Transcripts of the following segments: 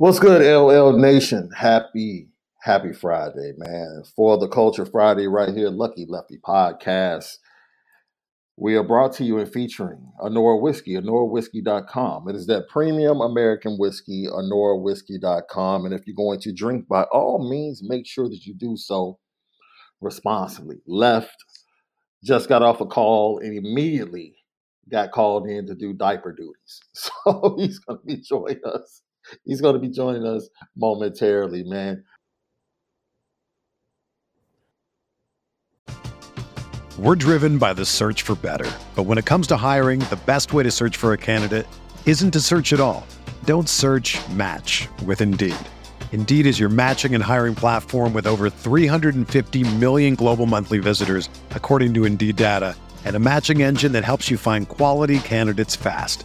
What's good, LL Nation? Happy, happy Friday, man. For the Culture Friday, right here, Lucky Lefty Podcast. We are brought to you and featuring Anora Whiskey, AnoraWhiskey.com. It is that premium American whiskey, AnoraWhiskey.com. And if you're going to drink, by all means, make sure that you do so responsibly. Left just got off a call and immediately got called in to do diaper duties. So he's going to be joining us He's going to be joining us momentarily, man. We're driven by the search for better. But when it comes to hiring, the best way to search for a candidate isn't to search at all. Don't search match with Indeed. Indeed is your matching and hiring platform with over 350 million global monthly visitors, according to Indeed data, and a matching engine that helps you find quality candidates fast.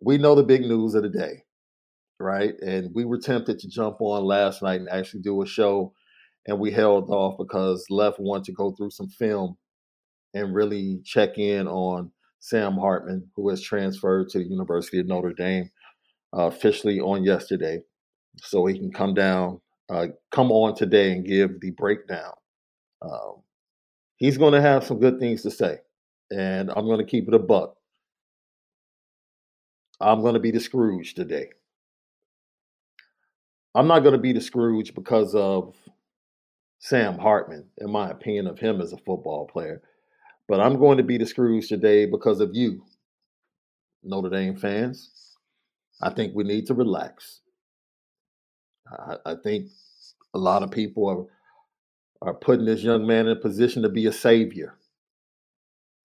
We know the big news of the day, right? And we were tempted to jump on last night and actually do a show, and we held off because Left wanted to go through some film and really check in on Sam Hartman, who has transferred to the University of Notre Dame uh, officially on yesterday. So he can come down, uh, come on today and give the breakdown. Um, he's going to have some good things to say, and I'm going to keep it a buck. I'm going to be the Scrooge today. I'm not going to be the Scrooge because of Sam Hartman, in my opinion of him as a football player. But I'm going to be the Scrooge today because of you, Notre Dame fans. I think we need to relax. I, I think a lot of people are are putting this young man in a position to be a savior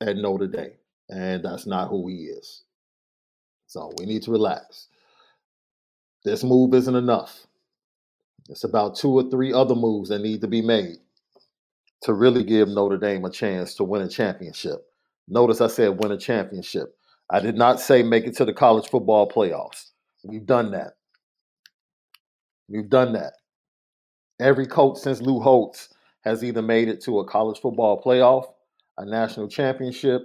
at Notre Dame, and that's not who he is. So we need to relax. This move isn't enough. It's about two or three other moves that need to be made to really give Notre Dame a chance to win a championship. Notice I said win a championship. I did not say make it to the college football playoffs. We've done that. We've done that. Every coach since Lou Holtz has either made it to a college football playoff, a national championship,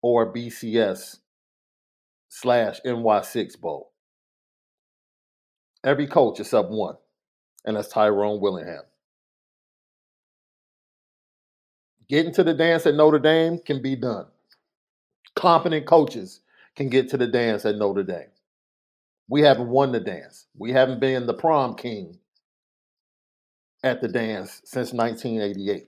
or BCS slash NY6 Bowl. Every coach except one, and that's Tyrone Willingham. Getting to the dance at Notre Dame can be done. Competent coaches can get to the dance at Notre Dame. We haven't won the dance. We haven't been the prom king at the dance since 1988.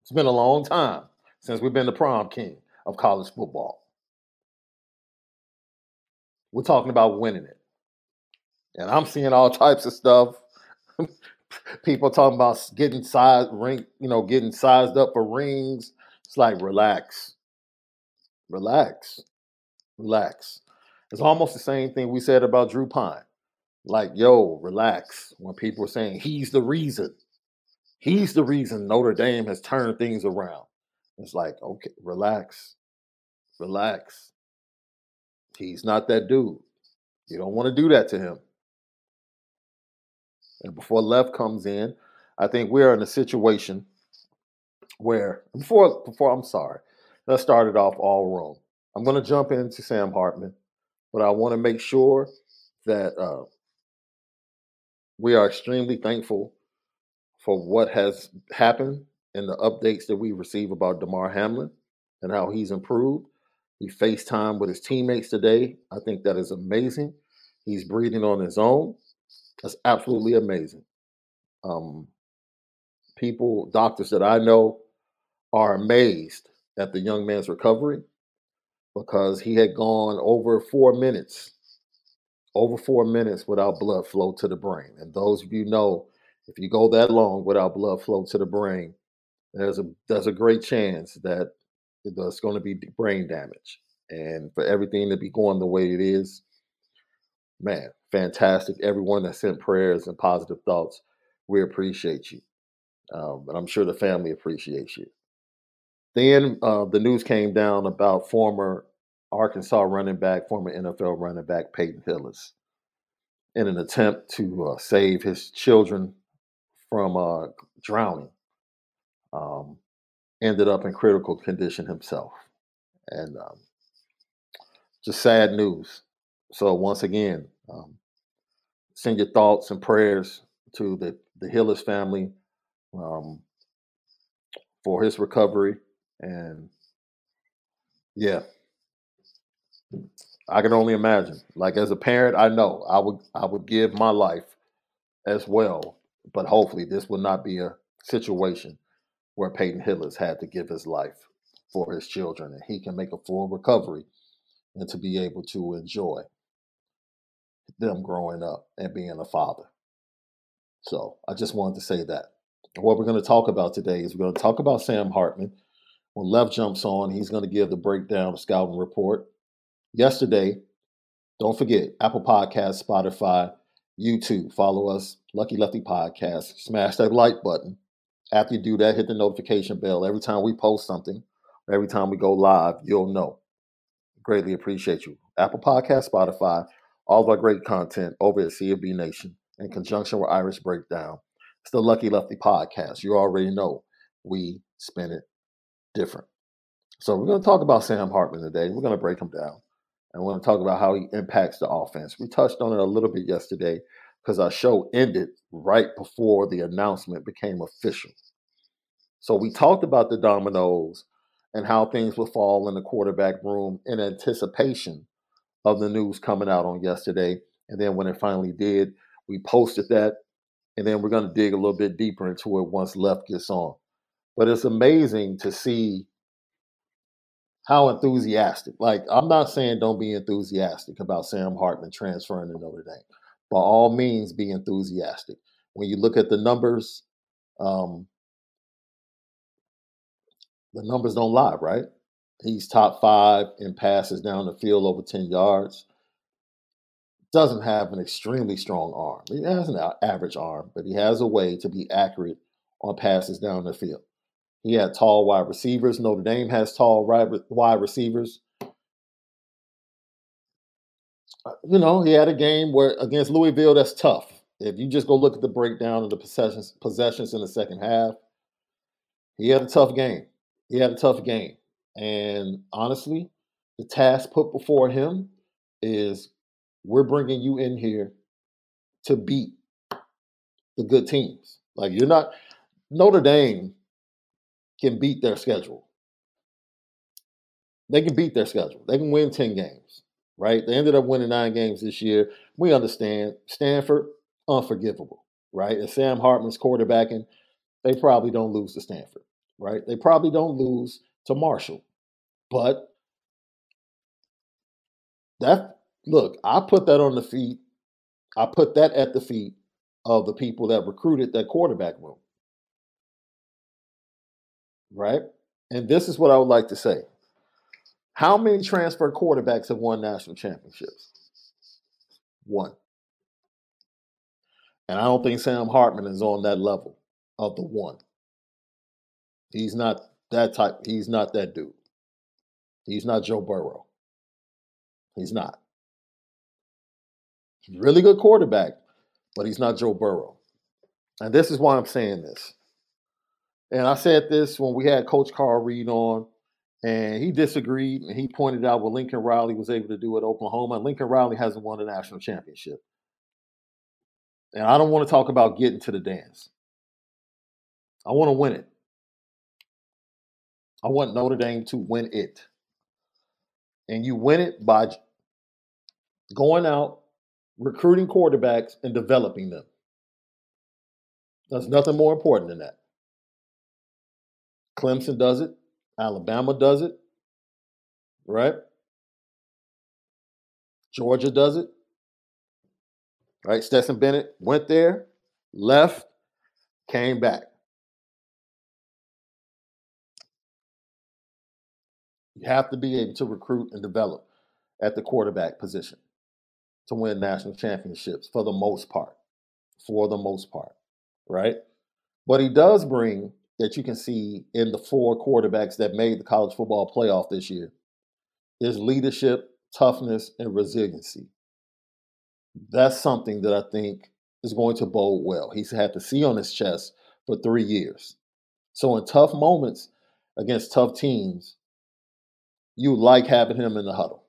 It's been a long time since we've been the prom king of college football. We're talking about winning it. And I'm seeing all types of stuff. People talking about getting sized ring, you know, getting sized up for rings. It's like relax. Relax. Relax. It's almost the same thing we said about Drew Pyne. Like, yo, relax. When people are saying he's the reason. He's the reason Notre Dame has turned things around. It's like, okay, relax. Relax. He's not that dude. You don't want to do that to him. And before left comes in, I think we're in a situation where before before I'm sorry, let's start it off all wrong. I'm going to jump into Sam Hartman, but I want to make sure that uh, we are extremely thankful for what has happened and the updates that we receive about Damar Hamlin and how he's improved. He FaceTime with his teammates today. I think that is amazing. He's breathing on his own. That's absolutely amazing. Um, people, doctors that I know, are amazed at the young man's recovery because he had gone over four minutes, over four minutes without blood flow to the brain. And those of you know, if you go that long without blood flow to the brain, there's a there's a great chance that there's going to be brain damage. And for everything to be going the way it is, man, fantastic. Everyone that sent prayers and positive thoughts, we appreciate you. Um, and I'm sure the family appreciates you. Then uh, the news came down about former Arkansas running back, former NFL running back Peyton Hillis, in an attempt to uh, save his children from uh, drowning. Um, ended up in critical condition himself. And um, just sad news. So, once again, um, send your thoughts and prayers to the, the Hillis family um, for his recovery and yeah, I can only imagine. Like as a parent, I know I would I would give my life as well, but hopefully this will not be a situation where Peyton Hillis had to give his life for his children, and he can make a full recovery and to be able to enjoy them growing up and being a father. So I just wanted to say that. What we're going to talk about today is we're going to talk about Sam Hartman when Left jumps on, he's going to give the breakdown of scouting report. Yesterday, don't forget Apple Podcast, Spotify, YouTube. Follow us, Lucky Lefty Podcast. Smash that like button. After you do that, hit the notification bell. Every time we post something, every time we go live, you'll know. Greatly appreciate you. Apple Podcast, Spotify, all of our great content over at CFB Nation in conjunction with Irish Breakdown. It's the Lucky Lefty Podcast. You already know we spin it different. So we're going to talk about Sam Hartman today. We're going to break him down. And we're going to talk about how he impacts the offense. We touched on it a little bit yesterday because our show ended right before the announcement became official. So we talked about the dominoes and how things would fall in the quarterback room in anticipation of the news coming out on yesterday. And then when it finally did, we posted that. And then we're going to dig a little bit deeper into it once left gets on. But it's amazing to see how enthusiastic. Like, I'm not saying don't be enthusiastic about Sam Hartman transferring to Notre Dame. By all means, be enthusiastic. When you look at the numbers, um, the numbers don't lie, right? He's top five in passes down the field over 10 yards. Doesn't have an extremely strong arm. He has an average arm, but he has a way to be accurate on passes down the field. He had tall wide receivers. Notre Dame has tall wide receivers. You know, he had a game where against Louisville that's tough. if you just go look at the breakdown of the possessions possessions in the second half, he had a tough game. He had a tough game. And honestly, the task put before him is we're bringing you in here to beat the good teams. Like you're not Notre Dame can beat their schedule. They can beat their schedule. They can win 10 games, right? They ended up winning nine games this year. We understand Stanford, unforgivable, right? If Sam Hartman's quarterbacking, they probably don't lose to Stanford, right? They probably don't lose to Marshall. But that look, I put that on the feet. I put that at the feet of the people that recruited that quarterback room. Right? And this is what I would like to say. How many transfer quarterbacks have won national championships? One. And I don't think Sam Hartman is on that level of the one. He's not that type. He's not that dude. He's not Joe Burrow. He's not. He's a really good quarterback, but he's not Joe Burrow. And this is why I'm saying this. And I said this when we had Coach Carl Reed on, and he disagreed and he pointed out what Lincoln Riley was able to do at Oklahoma. Lincoln Riley hasn't won a national championship. And I don't want to talk about getting to the dance. I want to win it. I want Notre Dame to win it. And you win it by going out, recruiting quarterbacks, and developing them. There's nothing more important than that. Clemson does it. Alabama does it. Right? Georgia does it. Right? Stetson Bennett went there, left, came back. You have to be able to recruit and develop at the quarterback position to win national championships for the most part. For the most part, right? But he does bring that you can see in the four quarterbacks that made the college football playoff this year is leadership, toughness, and resiliency. That's something that I think is going to bode well. He's had to see on his chest for three years. So in tough moments against tough teams, you like having him in the huddle.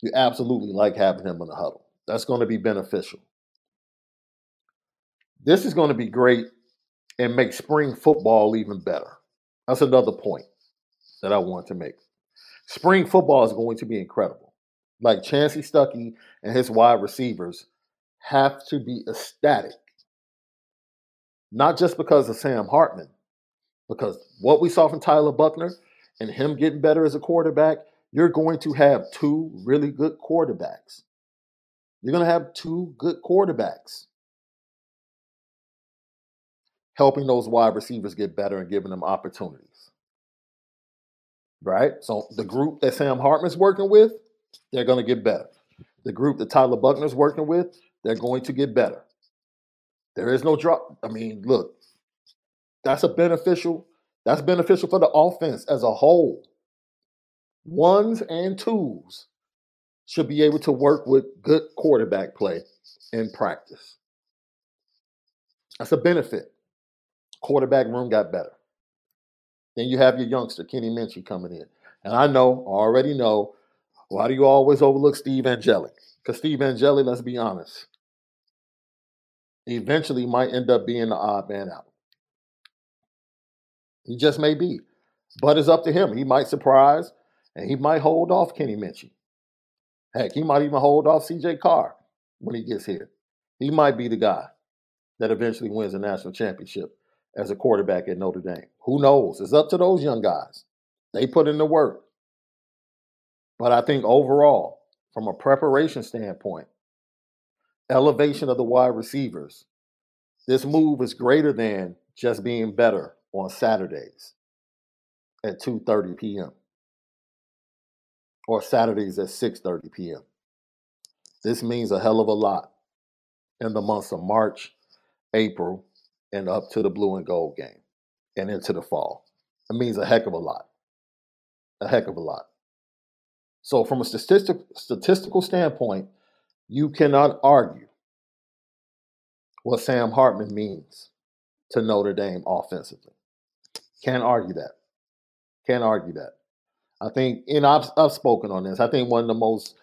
You absolutely like having him in the huddle. That's going to be beneficial. This is going to be great and make spring football even better. That's another point that I want to make. Spring football is going to be incredible. Like Chansi Stuckey and his wide receivers have to be ecstatic. Not just because of Sam Hartman, because what we saw from Tyler Buchner and him getting better as a quarterback, you're going to have two really good quarterbacks. You're going to have two good quarterbacks helping those wide receivers get better and giving them opportunities. Right? So the group that Sam Hartman's working with, they're going to get better. The group that Tyler Buchner's working with, they're going to get better. There is no drop. I mean, look, that's a beneficial that's beneficial for the offense as a whole. Ones and twos should be able to work with good quarterback play in practice. That's a benefit. Quarterback room got better. Then you have your youngster, Kenny Minchey, coming in. And I know, already know, why do you always overlook Steve Angeli? Because Steve Angeli, let's be honest, eventually might end up being the odd man out. He just may be. But it's up to him. He might surprise and he might hold off Kenny Minchey. Heck, he might even hold off CJ Carr when he gets here. He might be the guy that eventually wins a national championship as a quarterback at Notre Dame. Who knows? It's up to those young guys. They put in the work. But I think overall, from a preparation standpoint, elevation of the wide receivers, this move is greater than just being better on Saturdays at 2:30 p.m. or Saturdays at 6:30 p.m. This means a hell of a lot in the months of March, April, and up to the blue and gold game and into the fall. It means a heck of a lot. A heck of a lot. So from a statistic, statistical standpoint, you cannot argue what Sam Hartman means to Notre Dame offensively. Can't argue that. Can't argue that. I think, and I've, I've spoken on this. I think one of the most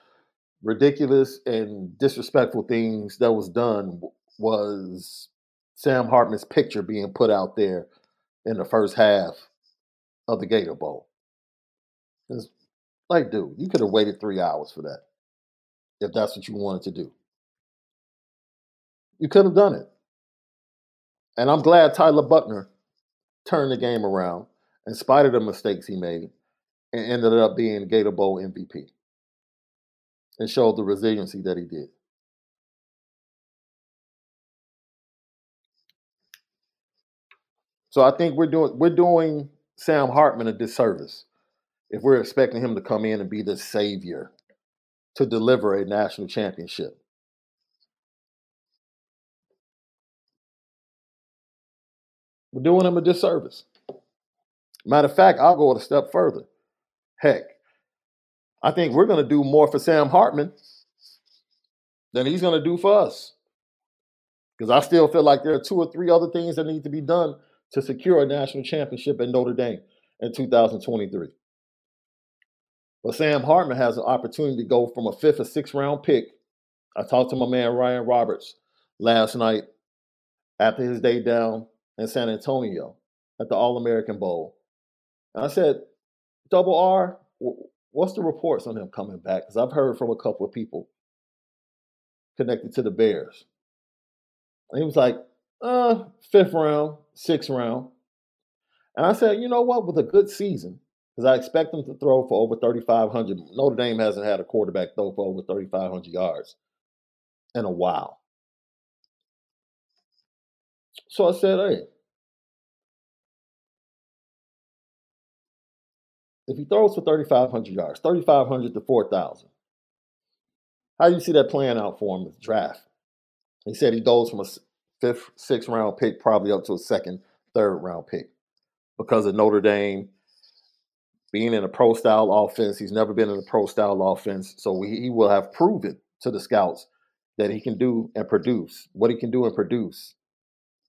ridiculous and disrespectful things that was done was Sam Hartman's picture being put out there in the first half of the Gator Bowl. It's like, dude, you could have waited three hours for that if that's what you wanted to do. You could have done it. And I'm glad Tyler Buchner turned the game around in spite of the mistakes he made and ended up being Gator Bowl MVP and showed the resiliency that he did. So I think we're doing we're doing Sam Hartman a disservice if we're expecting him to come in and be the savior to deliver a national championship. We're doing him a disservice. Matter of fact, I'll go a step further. Heck, I think we're going to do more for Sam Hartman than he's going to do for us. Because I still feel like there are two or three other things that need to be done to secure a national championship at Notre Dame in 2023. But Sam Hartman has an opportunity to go from a fifth or sixth round pick. I talked to my man Ryan Roberts last night after his day down in San Antonio at the All American Bowl. And I said, Double R, what's the reports on him coming back? Because I've heard from a couple of people connected to the Bears. And he was like, uh, fifth round, sixth round. And I said, you know what, with a good season, because I expect him to throw for over 3,500. Notre Dame hasn't had a quarterback throw for over 3,500 yards in a while. So I said, hey, if he throws for 3,500 yards, 3,500 to 4,000, how do you see that playing out for him with draft? He said he goes from a fifth, sixth round pick probably up to a second, third round pick because of Notre Dame being in a pro style offense. He's never been in a pro style offense. So he will have proven to the scouts that he can do and produce what he can do and produce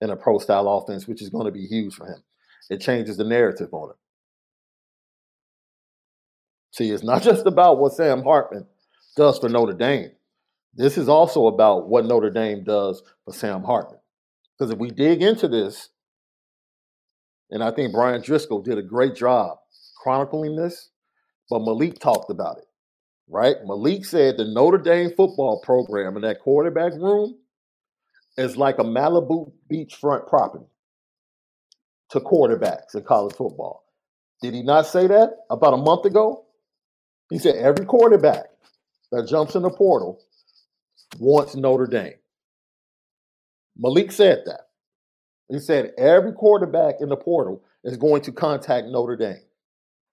in a pro style offense, which is going to be huge for him. It changes the narrative on him. See, it's not just about what Sam Hartman does for Notre Dame. This is also about what Notre Dame does for Sam Hartman. Because if we dig into this, and I think Bryan Driskell did a great job chronicling this, but Malik talked about it, right? Malik said the Notre Dame football program in that quarterback room is like a Malibu beachfront property to quarterbacks in college football. Did he not say that about a month ago? He said every quarterback that jumps in the portal wants Notre Dame. Malik said that. He said every quarterback in the portal is going to contact Notre Dame.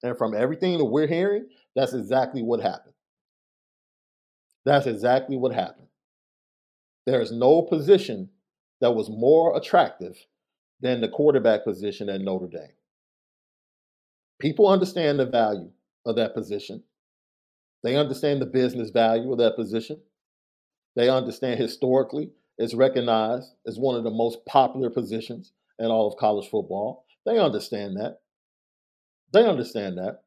And from everything that we're hearing, that's exactly what happened. That's exactly what happened. There is no position that was more attractive than the quarterback position at Notre Dame. People understand the value of that position. They understand the business value of that position. They understand historically it's recognized as one of the most popular positions in all of college football. They understand that. They understand that.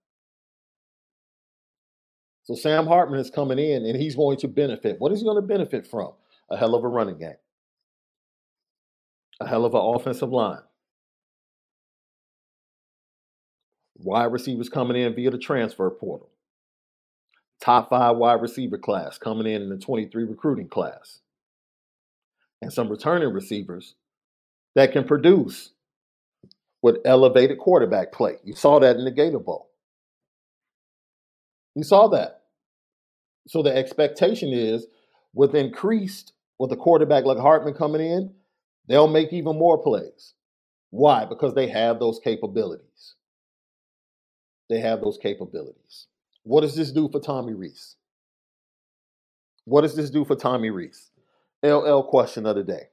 So Sam Hartman is coming in and he's going to benefit. What is he going to benefit from? A hell of a running game, a hell of an offensive line. Wide receivers coming in via the transfer portal. Top five wide receiver class coming in in the 23 recruiting class. And some returning receivers that can produce with elevated quarterback play. You saw that in the Gator Bowl. You saw that. So the expectation is with increased, with a quarterback like Hartman coming in, they'll make even more plays. Why? Because they have those capabilities. They have those capabilities. What does this do for Tommy Rees? What does this do for Tommy Rees? LL question of the day.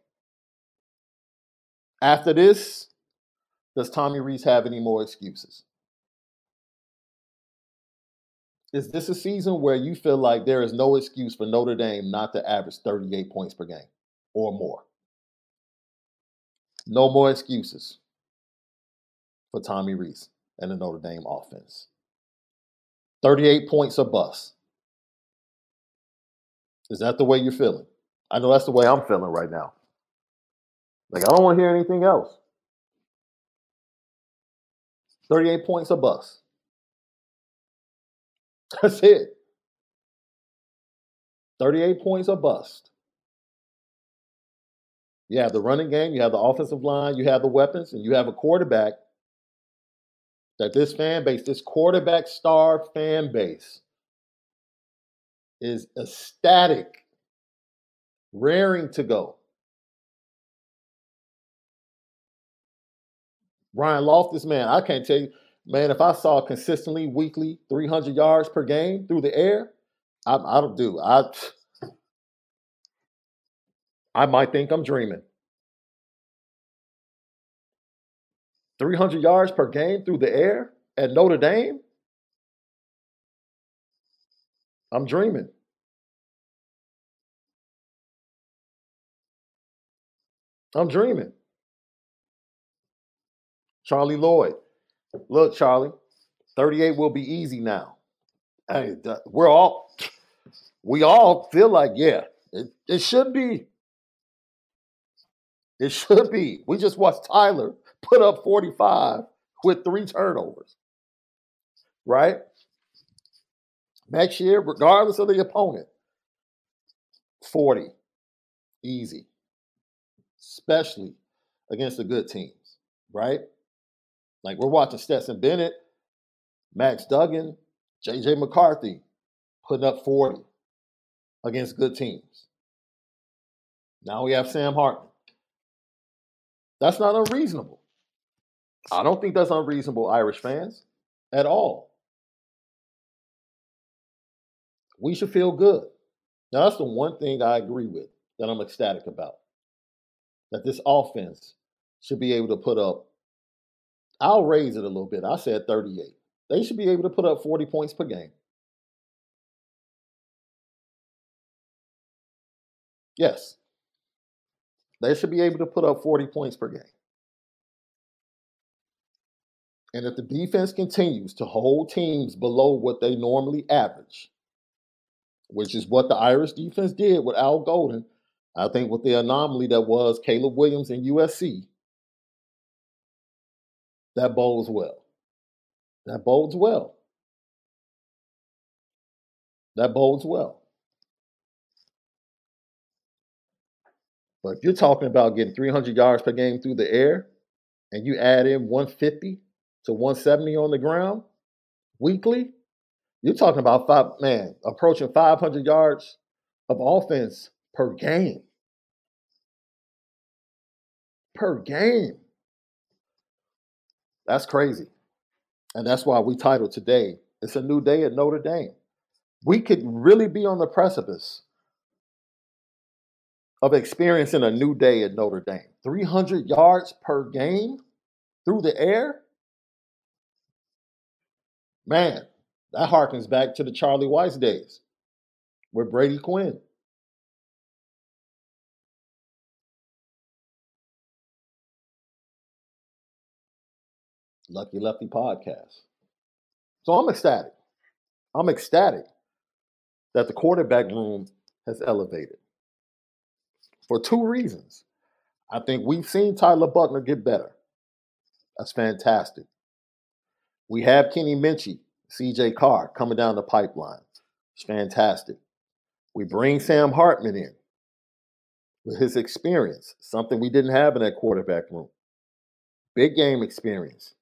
After this, does Tommy Rees have any more excuses? Is this a season where you feel like there is no excuse for Notre Dame not to average 38 points per game or more? No more excuses for Tommy Rees and the Notre Dame offense. 38 points or bust. Is that the way you're feeling? I know that's the way I'm feeling right now. Like, I don't want to hear anything else. 38 points or bust. That's it. 38 points or bust. You have the running game, you have the offensive line, you have the weapons, and you have a quarterback that this fan base, this quarterback star fan base, is ecstatic, raring to go. Ryan Loftus, man, I can't tell you, man, if I saw consistently weekly 300 yards per game through the air, I, I don't do. I I might think I'm dreaming. 300 yards per game through the air at Notre Dame? I'm dreaming. I'm dreaming. Charlie Lloyd. Look, Charlie, 38 will be easy now. Hey, we're all we all feel like, yeah, it, it should be. It should be. We just watched Tyler put up 45 with three turnovers. Right? Next year, regardless of the opponent, 40. Easy. Especially against the good teams, right? Like we're watching Stetson Bennett, Max Duggan, JJ McCarthy putting up 40 against good teams. Now we have Sam Hartman. That's not unreasonable. I don't think that's unreasonable, Irish fans, at all. We should feel good. Now, that's the one thing I agree with that I'm ecstatic about. That this offense should be able to put up, I'll raise it a little bit. I said 38. They should be able to put up 40 points per game. Yes. They should be able to put up 40 points per game. And if the defense continues to hold teams below what they normally average, which is what the Irish defense did with Al Golden, I think with the anomaly that was Caleb Williams and USC, that bodes well. That bodes well. That bodes well. But if you're talking about getting 300 yards per game through the air and you add in 150 to 170 on the ground weekly, you're talking about five, man, approaching 500 yards of offense per game. Per game. That's crazy. And that's why we titled today, It's a New Day at Notre Dame. We could really be on the precipice of experiencing a new day at Notre Dame. 300 yards per game through the air? Man, that harkens back to the Charlie Weis days with Brady Quinn. Lucky Lefty podcast. So I'm ecstatic. I'm ecstatic that the quarterback room has elevated for two reasons. I think we've seen Tyler Buchner get better. That's fantastic. We have Kenny Minchey, CJ Carr coming down the pipeline. It's fantastic. We bring Sam Hartman in with his experience, something we didn't have in that quarterback room. Big game experience,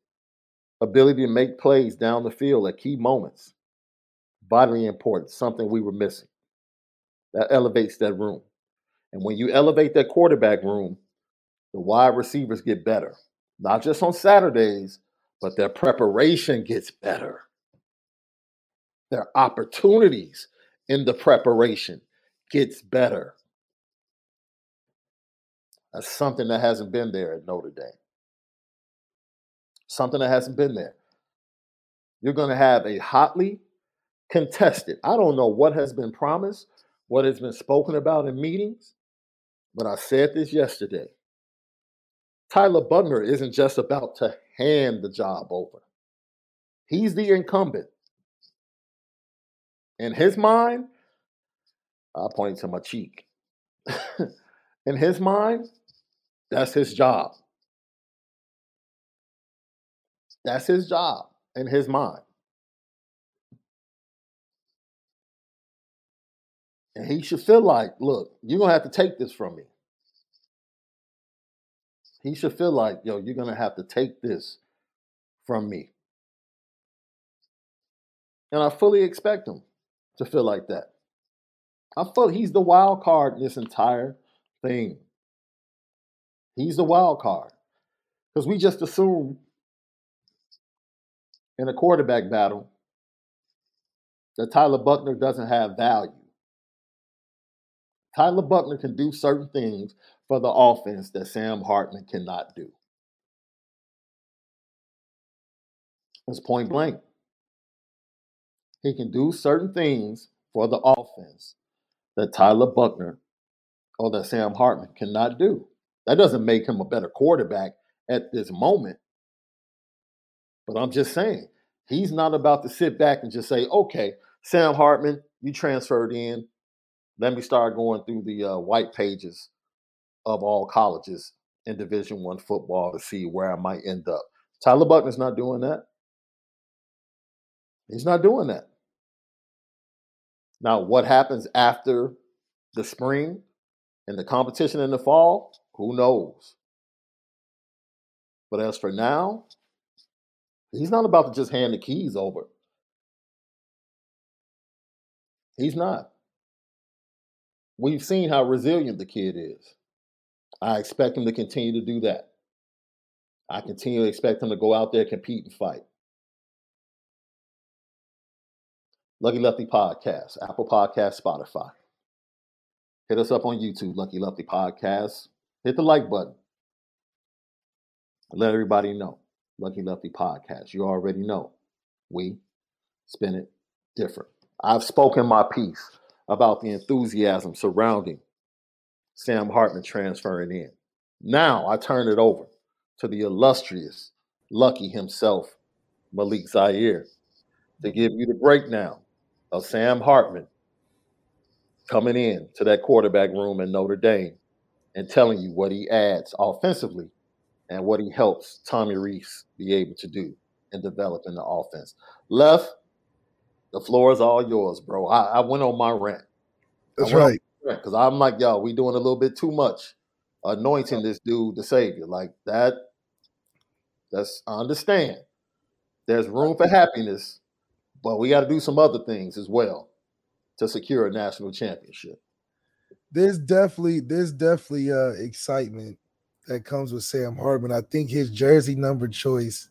ability to make plays down the field at key moments. Vitally important, something we were missing. That elevates that room. And when you elevate that quarterback room, the wide receivers get better, not just on Saturdays, but their preparation gets better. Their opportunities in the preparation gets better. That's something that hasn't been there at Notre Dame. Something that hasn't been there. You're going to have a hotly contested. I don't know what has been promised, what has been spoken about in meetings, but I said this yesterday. Tyler Buchner isn't just about to hand the job over. He's the incumbent. In his mind, I point to my cheek. In his mind, that's his job. That's his job in his mind. And he should feel like, look, you're going to have to take this from me. He should feel like, yo, you're going to have to take this from me. And I fully expect him to feel like that. I feel he's the wild card in this entire thing. He's the wild card. Because we just assume in a quarterback battle that Tyler Buchner doesn't have value. Tyler Buchner can do certain things for the offense that Sam Hartman cannot do. It's point blank. He can do certain things for the offense that Tyler Buchner or that Sam Hartman cannot do. That doesn't make him a better quarterback at this moment. But I'm just saying, he's not about to sit back and just say, okay, Sam Hartman, you transferred in. Let me start going through the uh, white pages of all colleges in Division One football to see where I might end up. Tyler Buchner's not doing that. He's not doing that. Now, what happens after the spring and the competition in the fall? Who knows? But as for now, he's not about to just hand the keys over. He's not. We've seen how resilient the kid is. I expect him to continue to do that. I continue to expect him to go out there, compete, and fight. Lucky Lefty Podcast, Apple Podcast, Spotify. Hit us up on YouTube, Lucky Lefty Podcast. Hit the like button. Let everybody know. Lucky Lefty Podcast. You already know. We spin it different. I've spoken my piece about the enthusiasm surrounding Sam Hartman transferring in. Now I turn it over to the illustrious Lucky himself, Malik Zaire, to give you the breakdown of Sam Hartman coming in to that quarterback room in Notre Dame and telling you what he adds offensively and what he helps Tommy Rees be able to do and develop in the offense. Left, the floor is all yours, bro. I, I went on my rant. That's right. Because I'm like, y'all, we doing a little bit too much anointing this dude the savior. Like that, that's I understand. There's room for happiness, but we got to do some other things as well to secure a national championship. There's definitely there's definitely uh excitement that comes with Sam Hartman. I think his jersey number choice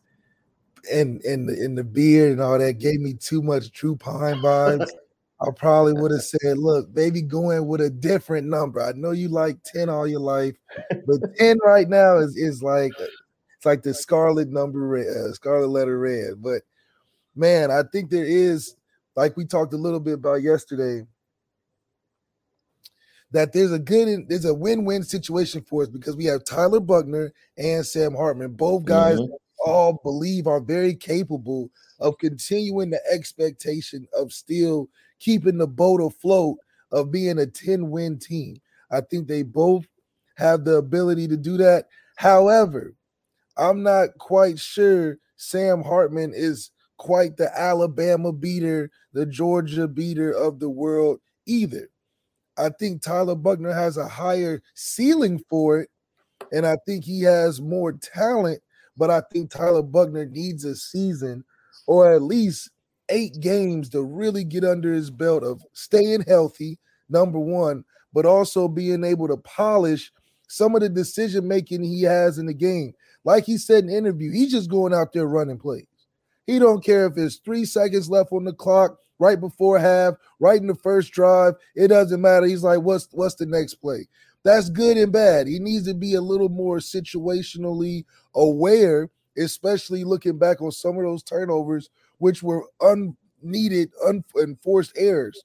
and and the, in the beard and all that gave me too much Drew Pyne vibes. I probably would have said, "Look, baby, going with a different number. I know you like ten all your life, but ten right now is is like it's like the scarlet number, uh, scarlet letter red." But man, I think there is, like we talked a little bit about yesterday, that there's a good, there's a win-win situation for us because we have Tyler Buchner and Sam Hartman, both guys mm-hmm. all believe are very capable of continuing the expectation of still keeping the boat afloat of being a 10 win team. I think they both have the ability to do that. However, I'm not quite sure Sam Hartman is quite the Alabama beater, the Georgia beater of the world either. I think Tyler Buchner has a higher ceiling for it, and I think he has more talent. But I think Tyler Buchner needs a season or at least eight games to really get under his belt of staying healthy, number one, but also being able to polish some of the decision making he has in the game. Like he said in the interview, he's just going out there running plays. He don't care if it's three seconds left on the clock, right before half, right in the first drive. It doesn't matter. He's like, what's what's the next play? That's good and bad. He needs to be a little more situationally aware, especially looking back on some of those turnovers which were unneeded, unenforced errors.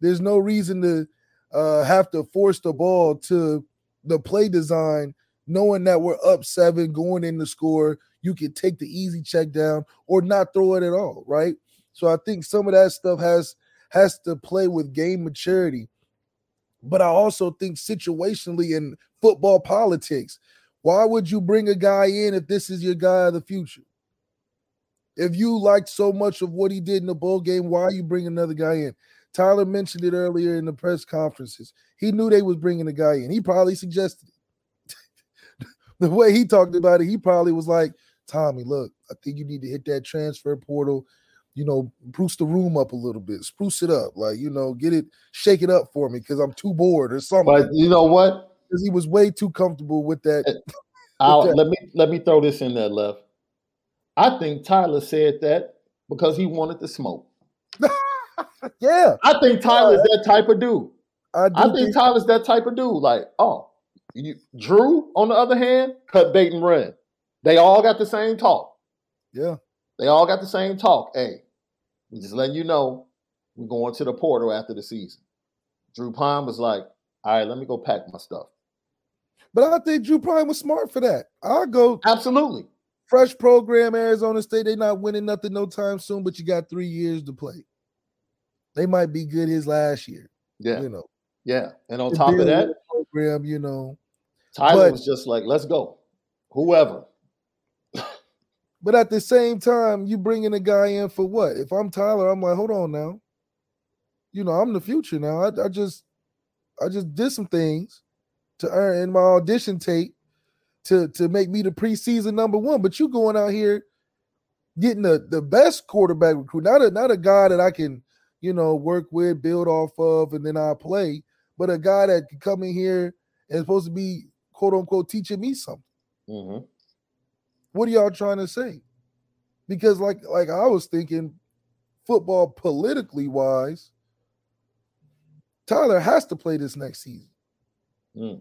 There's no reason to uh, have to force the ball to the play design knowing that we're up seven, going in the score, you can take the easy check down or not throw it at all, right? So I think some of that stuff has has to play with game maturity. But I also think situationally in football politics, why would you bring a guy in if this is your guy of the future? If you liked so much of what he did in the bowl game, why you bring another guy in? Tyler mentioned it earlier in the press conferences. He knew they was bringing a guy in. He probably suggested it. the way he talked about it, he probably was like, Tommy, look, I think you need to hit that transfer portal. You know, spruce the room up a little bit, spruce it up, like you know, get it, shake it up for me because I'm too bored or something. But you know what? Because he was way too comfortable with that. Eh, with that. Let me let me throw this in there, left. I think Tyler said that because he wanted to smoke. yeah, I think Tyler's yeah. that type of dude. I, I think, think Tyler's that type of dude. Like, oh, you, Drew, on the other hand, cut bait and run. They all got the same talk. Yeah. They all got the same talk. Hey, we just letting you know we're going to the portal after the season. Drew Pyne was like, all right, let me go pack my stuff. But I think Drew Pyne was smart for that. I'll go. Absolutely. Fresh program, Arizona State. They're not winning nothing no time soon, but you got three years to play. They might be good his last year. Yeah. You know. Yeah. And on top of that, program, you know. Tyler but, was just like, let's go. Whoever. But at the same time, you bringing a guy in for what? If I'm Tyler, I'm like, hold on now. You know, I'm the future now. I, I just I just did some things to earn in my audition tape to to make me the preseason number one. But you going out here getting the, the best quarterback recruit, not a not a guy that I can, you know, work with, build off of, and then I play, but a guy that can come in here and supposed to be quote unquote teaching me something. Mm-hmm. What are y'all trying to say? Because like like I was thinking, football politically wise, Tyler has to play this next season. Mm.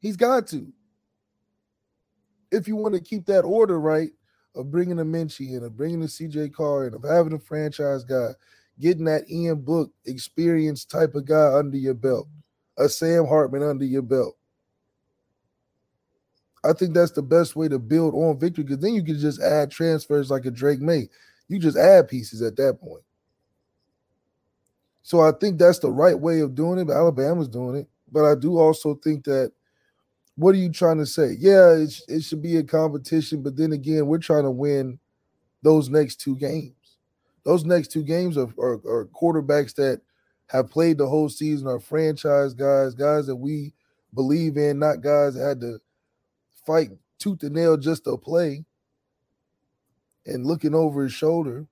He's got to if you want to keep that order right of bringing a Minchey in, of bringing a CJ Carr in, of having a franchise guy, getting that Ian Book experience type of guy under your belt, a Sam Hartman under your belt. I think that's the best way to build on victory because then you can just add transfers like a Drake Maye. You just add pieces at that point. So I think that's the right way of doing it. But Alabama's doing it. But I do also think that what are you trying to say? Yeah, it, it should be a competition, but then again, we're trying to win those next two games. Those next two games are, are, are quarterbacks that have played the whole season, are franchise guys, guys that we believe in, not guys that had to fight tooth and nail just to play and looking over his shoulder.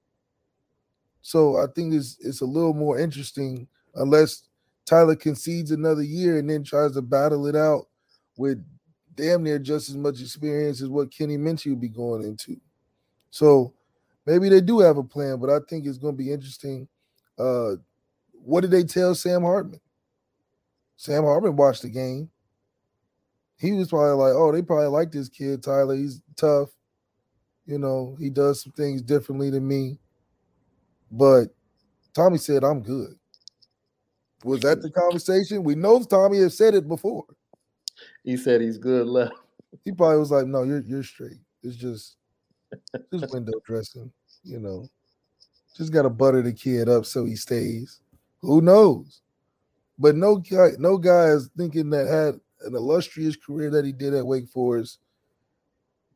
So I think it's it's a little more interesting unless Tyler concedes another year and then tries to battle it out with damn near just as much experience as what Kenny Minchey would be going into. So maybe they do have a plan, but I think it's going to be interesting. Uh, what did they tell Sam Hartman? Sam Hartman watched the game. He was probably like, "Oh, they probably like this kid, Tyler. He's tough. You know, he does some things differently than me." But Tommy said, "I'm good." Was that the conversation? We know Tommy has said it before he said he's good left. He probably was like, "No, you're you're straight. It's just just window dressing, you know. Just got to butter the kid up so he stays. Who knows? But no guy, no guy is thinking that had an illustrious career that he did at Wake Forest,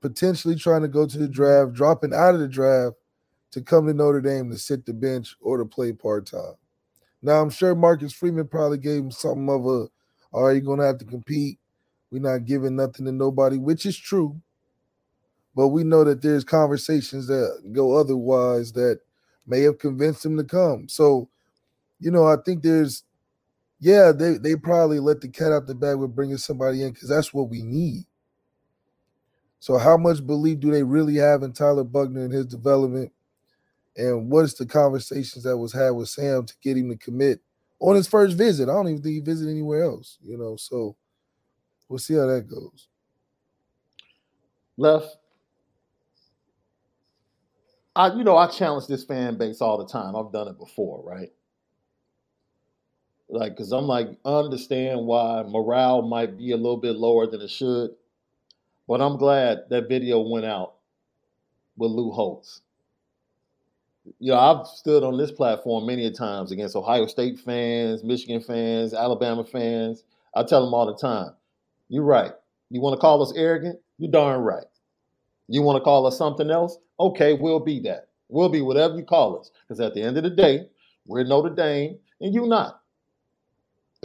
potentially trying to go to the draft, dropping out of the draft to come to Notre Dame to sit the bench or to play part time. Now I'm sure Marcus Freeman probably gave him something of a, right, you're gonna have to compete. We're not giving nothing to nobody, which is true. But we know that there's conversations that go otherwise that may have convinced him to come. So, you know, I think there's, yeah, they they probably let the cat out the bag with bringing somebody in because that's what we need. So, how much belief do they really have in Tyler Buchner and his development? And what is the conversations that was had with Sam to get him to commit on his first visit? I don't even think he visited anywhere else, you know. So We'll see how that goes. Left. I, you know, I challenge this fan base all the time. I've done it before, right? Like, because I'm like, understand why morale might be a little bit lower than it should. But I'm glad that video went out with Lou Holtz. You know, I've stood on this platform many a times against Ohio State fans, Michigan fans, Alabama fans. I tell them all the time, you're right. You want to call us arrogant? You're darn right. You want to call us something else? Okay, we'll be that. We'll be whatever you call us. Because at the end of the day, we're Notre Dame and you not.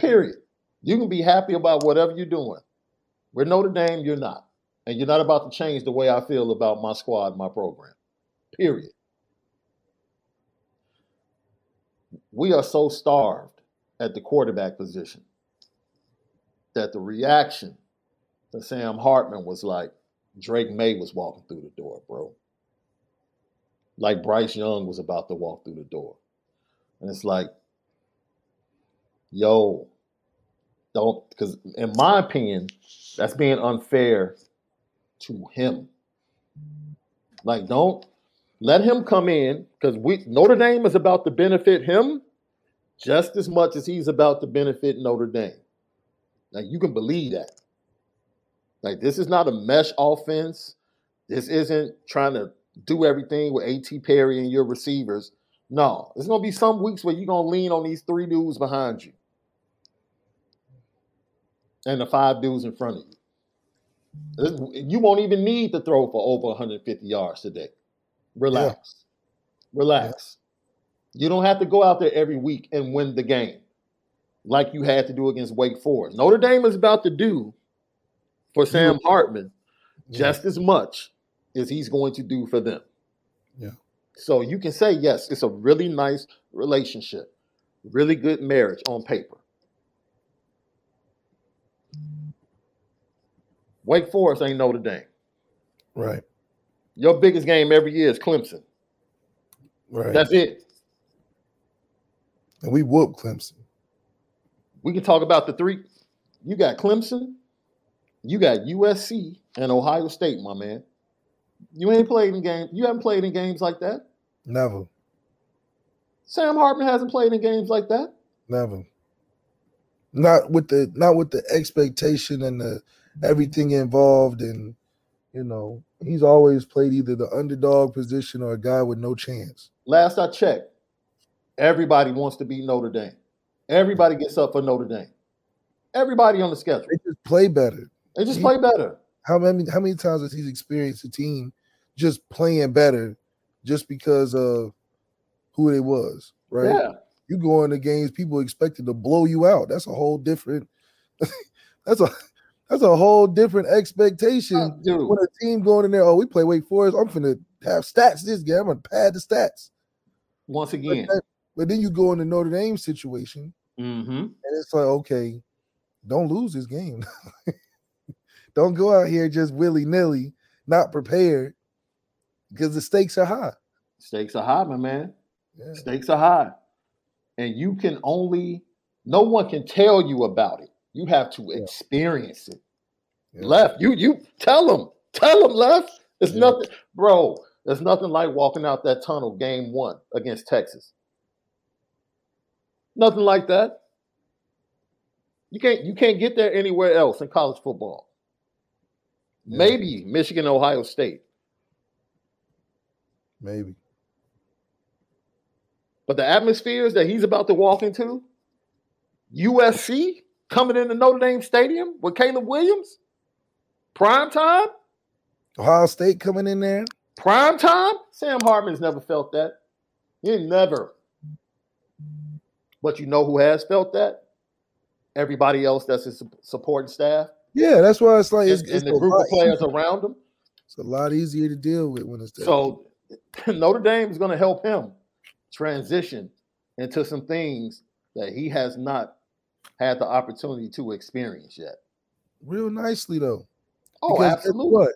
Period. You can be happy about whatever you're doing. We're Notre Dame, you're not. And you're not about to change the way I feel about my squad, my program. Period. We are so starved at the quarterback position that the reaction to Sam Hartman was like Drake Maye was walking through the door, bro. Like Bryce Young was about to walk through the door. And it's like, yo, don't, because in my opinion, that's being unfair to him. Like, don't let him come in because we Notre Dame is about to benefit him just as much as he's about to benefit Notre Dame. Like, you can believe that. Like, this is not a mesh offense. This isn't trying to do everything with A.T. Perry and your receivers. No, there's gonna be some weeks where you're gonna lean on these three dudes behind you and the five dudes in front of you. You won't even need to throw for over 150 yards today. Relax. Yeah. Relax. Yeah. You don't have to go out there every week and win the game like you had to do against Wake Forest. Notre Dame is about to do for Sam Hartman just as much as he's going to do for them. Yeah. So you can say, yes, it's a really nice relationship, really good marriage on paper. Wake Forest ain't Notre Dame. Right. Your biggest game every year is Clemson. Right. That's it. And we whoop Clemson. We can talk about the three. You got Clemson, you got USC, and Ohio State, my man. You ain't played in games. You haven't played in games like that. Never. Sam Hartman hasn't played in games like that. Never. Not with the not with the expectation and the everything involved and you know, he's always played either the underdog position or a guy with no chance. Last I checked, everybody wants to be Notre Dame. Everybody gets up for Notre Dame. Everybody on the schedule. They just play better. They just he, play better. How many how many times has he experienced a team just playing better just because of who it was, right? Yeah. You go into games, people expected to blow you out. That's a whole different that's a that's a whole different expectation oh, when a team going in there. Oh, we play Wake Forest. I'm gonna have stats this game. I'm gonna pad the stats. Once again. But, but then you go in the Notre Dame situation, mm-hmm. and it's like, okay, don't lose this game. don't go out here just willy nilly, not prepared, because the stakes are high. Stakes are high, my man. Yeah. Stakes are high, and you can only. No one can tell you about it. You have to yeah. experience it. Yeah. Left, you you tell them, tell them left. It's yeah. nothing, bro. There's nothing like walking out that tunnel game one against Texas. Nothing like that. You can't you can't get there anywhere else in college football. Maybe Michigan, Ohio State. Maybe. But the atmospheres that he's about to walk into, USC, coming into Notre Dame Stadium with Caleb Williams? Prime time? Ohio State coming in there? Prime time? Sam Hartman's never felt that. He never. But you know who has felt that? Everybody else that's his supporting staff. Yeah, that's why it's like and, it's, it's and the group of players easier. around him. It's a lot easier to deal with when it's that. So Notre Dame is going to help him transition into some things that he has not had the opportunity to experience yet. Real nicely though. Oh, because absolutely. What?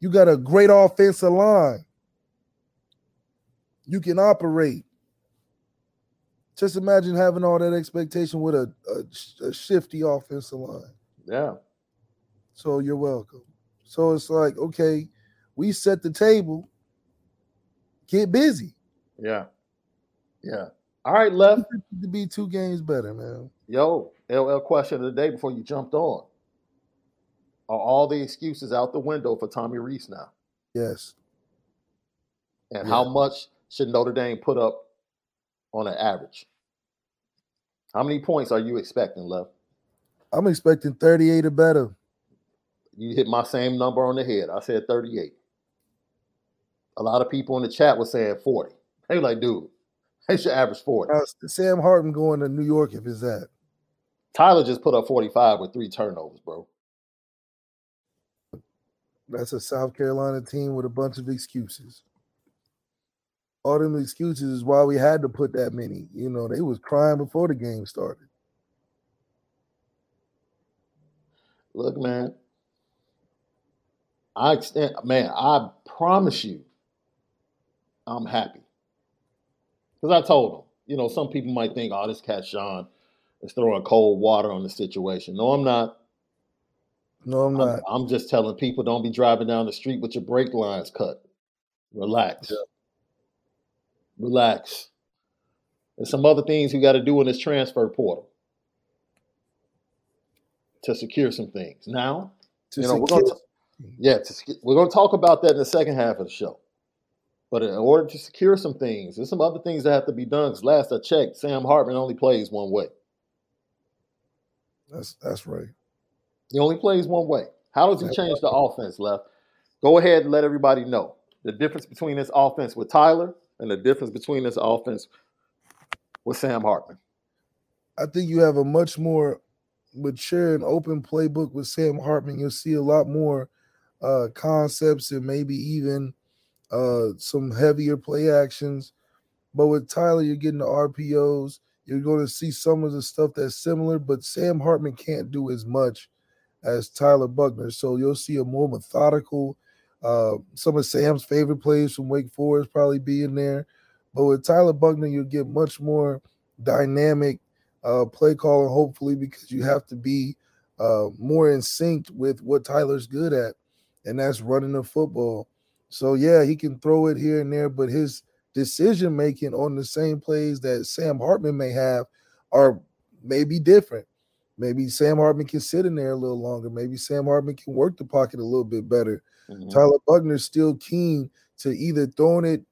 You got a great offensive line. You can operate. Just imagine having all that expectation with a, a, a shifty offensive line. Yeah. So you're welcome. So it's like, okay, we set the table. Get busy. Yeah. Yeah. All right, left. To be two games better, man. Yo, LL question of the day before you jumped on. are all the excuses out the window for Tommy Rees now? Yes. And Yeah. how much should Notre Dame put up on an average? How many points are you expecting, Left? I'm expecting 38 or better. You hit my same number on the head. I said 38. A lot of people in the chat were saying 40. They were like, dude, they should average 40. Now, Sam Hartman going to New York if it's that. Tyler just put up 45 with three turnovers, bro. That's a South Carolina team with a bunch of excuses. All them excuses is why we had to put that many. You know, they was crying before the game started. Look, man. I extend, man, I promise you, I'm happy. Because I told him, you know, some people might think, oh, this cat Sean is throwing cold water on the situation. No, I'm not. No, I'm I'm, not. I'm just telling people don't be driving down the street with your brake lines cut. Relax. Relax. And some other things you got to do in this transfer portal to secure some things. Now, To you know, we're gonna yeah, to, we're going to talk about that in the second half of the show. But in order to secure some things, there's some other things that have to be done. Because last I checked, Sam Hartman only plays one way. that's that's right. He only plays one way. How does he That's change the offense, left? Go ahead and let everybody know the difference between this offense with Tyler and the difference between this offense with Sam Hartman. I think you have a much more mature and open playbook with Sam Hartman. You'll see a lot more uh, concepts and maybe even uh, some heavier play actions. But with Tyler, you're getting the RPOs. You're going to see some of the stuff that's similar, but Sam Hartman can't do as much as Tyler Buchner. So you'll see a more methodical. Uh, some of Sam's favorite plays from Wake Forest probably be in there. But with Tyler Buchner, you'll get much more dynamic uh, play calling, hopefully, because you have to be uh, more in sync with what Tyler's good at, and that's running the football. So, yeah, he can throw it here and there, but his decision making on the same plays that Sam Hartman may have are maybe different. Maybe Sam Hartman can sit in there a little longer. Maybe Sam Hartman can work the pocket a little bit better. Mhm. Tyler Buchner's still keen to either throwing it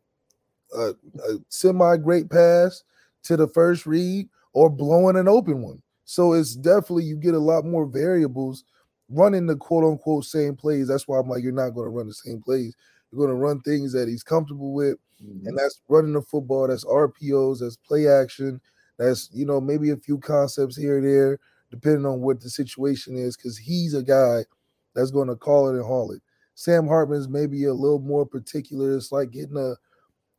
a, a semi great pass to the first read or blowing an open one. So it's definitely you get a lot more variables running the quote unquote same plays. That's why I'm like, you're not going to run the same plays. You're going to run things that he's comfortable with, Mhm. and that's running the football. That's RPOs. That's play action. That's you know maybe a few concepts here or there, depending on what the situation is, because he's a guy that's going to call it and haul it. Sam Hartman's maybe a little more particular. It's like getting a,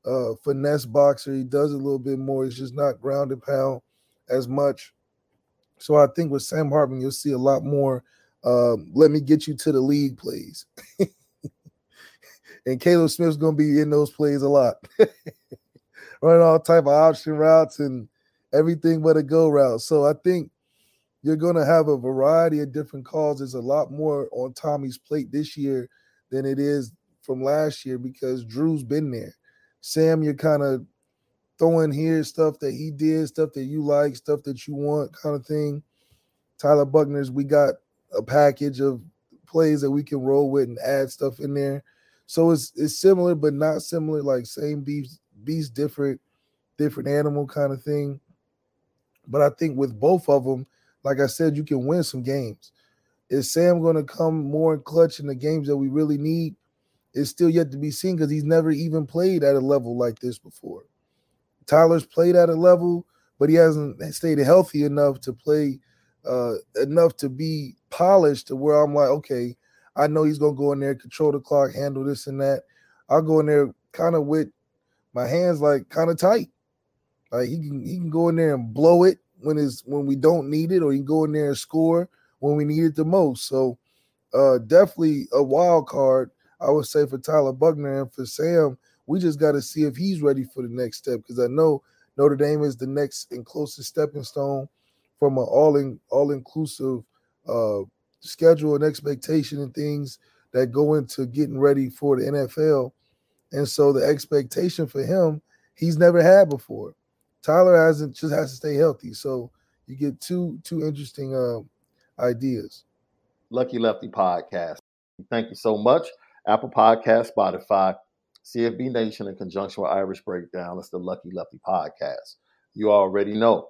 a finesse boxer. He does a little bit more. He's just not ground and pound as much. So I think with Sam Hartman, you'll see a lot more. Um, let me get you to the league plays. and Caleb Smith's to be in those plays a lot, running all type of option routes and everything but a go route. So I think you're to have a variety of different calls. There's a lot more on Tommy's plate this year than it is from last year because Drew's been there. Sam, you're kind of throwing here stuff that he did, stuff that you like, stuff that you want, kind of thing. Tyler Buchner's, we got a package of plays that we can roll with and add stuff in there. So it's it's similar but not similar, like same beast, beast different, different animal kind of thing. But I think with both of them, like I said, you can win some games. Is Sam going to come more in clutch in the games that we really need? It's still yet to be seen because he's never even played at a level like this before. Tyler's played at a level, but he hasn't stayed healthy enough to play uh, enough to be polished to where I'm like, okay, I know he's gonna go in there, control the clock, handle this and that. I'll go in there kind of with my hands like kind of tight. Like he can he can go in there and blow it when it's when we don't need it, or he can go in there and score when we need it the most. So uh definitely a wild card, I would say for Tyler Buchner and for Sam. We just got to see if he's ready for the next step because I know Notre Dame is the next and closest stepping stone from an all in all inclusive uh schedule and expectation and things that go into getting ready for the NFL. And so the expectation for him, he's never had before. Tyler hasn't just has to stay healthy. So you get two two interesting uh, ideas. Lucky Lefty podcast. Thank you so much. Apple Podcast, Spotify, CFB Nation in conjunction with Irish Breakdown. It's the Lucky Lefty podcast. You already know.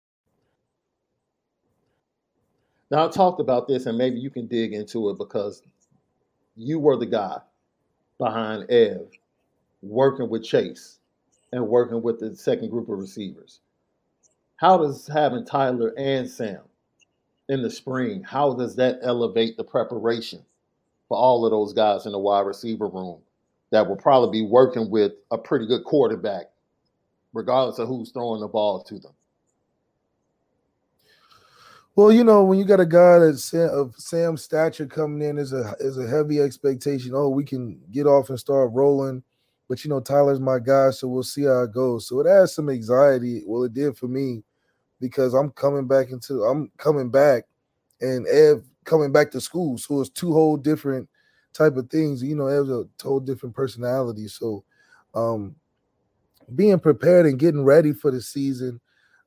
Now, I talked about this, and maybe you can dig into it because you were the guy behind Ev working with Chase and working with the second group of receivers. How does having Tyler and Sam in the spring, how does that elevate the preparation for all of those guys in the wide receiver room that will probably be working with a pretty good quarterback, regardless of who's throwing the ball to them? Well, you know, when you got a guy that's Sam, of Sam's stature coming in, is a is a heavy expectation. Oh, we can get off and start rolling, but you know, Tyler's my guy, so we'll see how it goes. So it adds some anxiety. Well, it did for me because I'm coming back into I'm coming back, and Ev coming back to school, so it's two whole different type of things. You know, Ev's a total different personality, so um, being prepared and getting ready for the season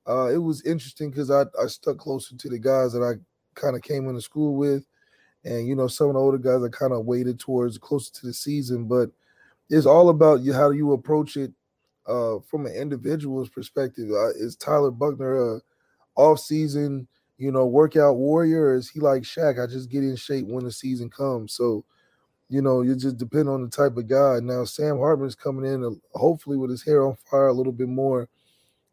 uh, it was interesting because I, I stuck closer to the guys that I kind of came into school with. And, you know, some of the older guys I kind of waited towards closer to the season. But it's all about you, how you approach it uh, from an individual's perspective. Uh, is Tyler Buchner a off-season, you know, workout warrior, or is he like Shaq? I just get in shape when the season comes. So, you know, you just depend on the type of guy. Now, Sam Hartman's coming in, uh, hopefully, with his hair on fire a little bit more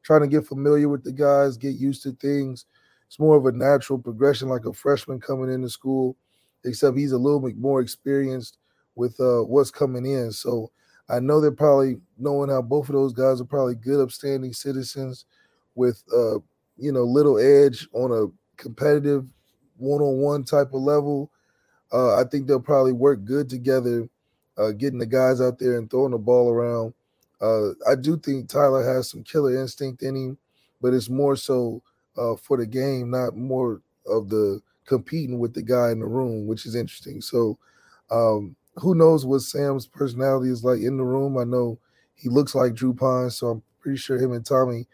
trying to get familiar with the guys, get used to things. It's more of a natural progression, like a freshman coming into school, except he's a little bit more experienced with uh, what's coming in. So I know they're probably knowing how both of those guys are probably good, upstanding citizens with uh, you know little edge on a competitive one-on-one type of level. Uh, I think they'll probably work good together, uh, getting the guys out there and throwing the ball around. Uh, I do think Tyler has some killer instinct in him, but it's more so uh, for the game, not more of the competing with the guy in the room, which is interesting. So, um, who knows what Sam's personality is like in the room? I know he looks like Drew Pyne, so I'm pretty sure him and Tommy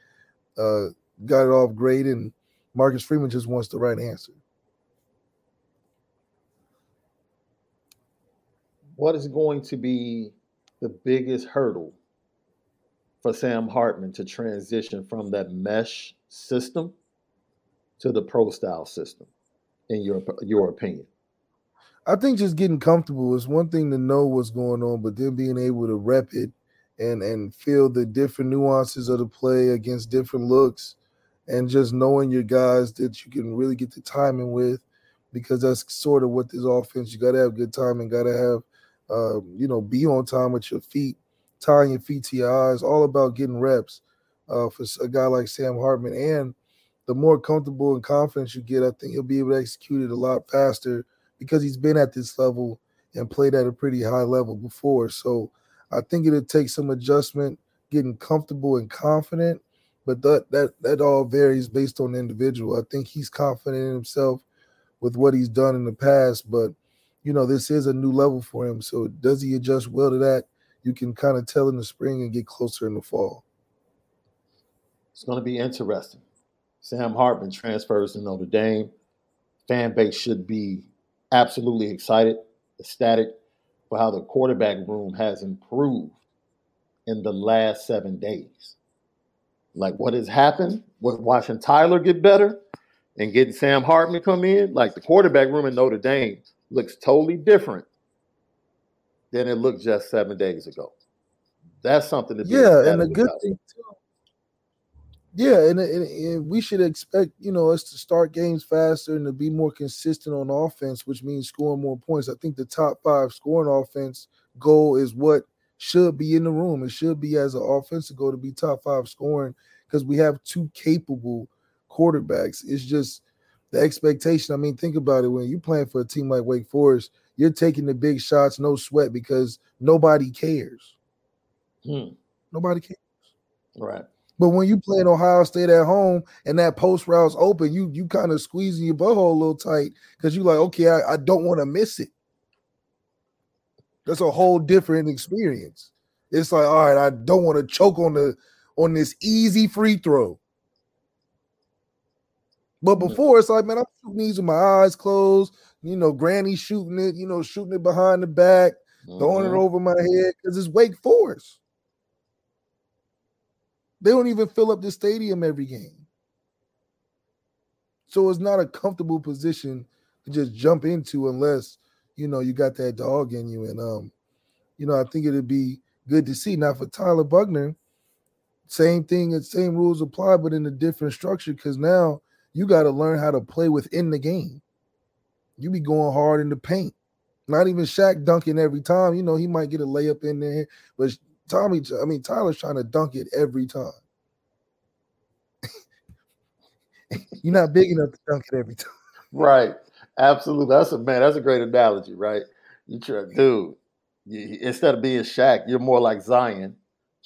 uh, got it off great, and Marcus Freeman just wants the right answer. What is going to be the biggest hurdle for Sam Hartman to transition from that mesh system to the pro style system, in your your opinion? I think just getting comfortable is one thing to know what's going on, but then being able to rep it and and feel the different nuances of the play against different looks, and just knowing your guys that you can really get the timing with, because that's sort of what this offense. You got to have good timing, got to have, uh, you know, be on time with your feet tying your feet to your eyes, all about getting reps uh, for a guy like Sam Hartman. And the more comfortable and confidence you get, I think he'll be able to execute it a lot faster because he's been at this level and played at a pretty high level before. So I think it'll take some adjustment, getting comfortable and confident. But that that that all varies based on the individual. I think he's confident in himself with what he's done in the past, but you know this is a new level for him. So does he adjust well to that? You can kind of tell in the spring and get closer in the fall. It's going to be interesting. Sam Hartman transfers to Notre Dame. Fan base should be absolutely excited, ecstatic for how the quarterback room has improved in the last seven days. Like what has happened with watching Tyler get better and getting Sam Hartman to come in, like the quarterback room in Notre Dame looks totally different than it looked just seven days ago. That's something to be yeah, and the good about. thing too. Yeah, and, and, and, we should expect you know us to start games faster and to be more consistent on offense, which means scoring more points. I think the top five scoring offense goal is what should be in the room. It should be as an offensive goal to be top five scoring because we have two capable quarterbacks. It's just the expectation. I mean, think about it. When you're playing for a team like Wake Forest, you're taking the big shots, no sweat, because nobody cares. Hmm. Nobody cares. Right. But when you play in Ohio State at home and that post route's open, you you kind of squeezing your butthole a little tight because you're like, okay, I, I don't want to miss it. That's a whole different experience. It's like, all right, I don't want to choke on the on this easy free throw. But before it's like, man, I'm shooting these with my eyes closed. You know, Granny shooting it, you know, shooting it behind the back, mm-hmm. throwing it mm-hmm. over my head because it's Wake Forest. They don't even fill up the stadium every game. So it's not a comfortable position to just jump into unless you know you got that dog in you. And um, you know, I think it'd be good to see. Now for Tyler Buchner, same thing and same rules apply, but in a different structure because now you got to learn how to play within the game. You be going hard in the paint. Not even Shaq dunking every time. You know, he might get a layup in there, but Tommy, I mean, Tyler's trying to dunk it every time. You're not big enough to dunk it every time. Right. Absolutely. That's a man, that's a great analogy, right? You try, dude, you, instead of being Shaq, you're more like Zion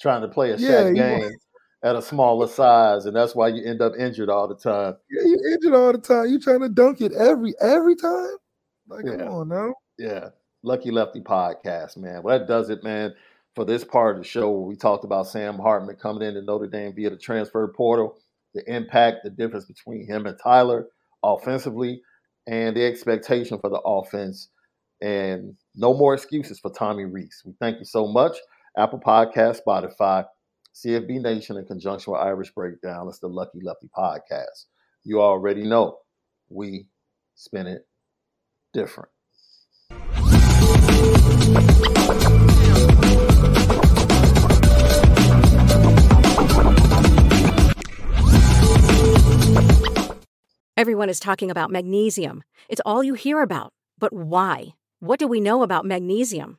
trying to play a yeah, Shaq game at a smaller size, and that's why you end up injured all the time. Yeah, you're injured all the time. You're trying to dunk it every every time. Like, yeah. come on now. Yeah. Lucky Lefty podcast, man. Well, that does it, man, for this part of the show where we talked about Sam Hartman coming into Notre Dame via the transfer portal, the impact, the difference between him and Tyler offensively, and the expectation for the offense. And no more excuses for Tommy Rees. We thank you so much. Apple Podcast, Spotify, CFB Nation in conjunction with Irish Breakdown. It's the Lucky Lefty podcast. You already know we spin it different. Everyone is talking about magnesium. It's all you hear about. But why? What do we know about magnesium?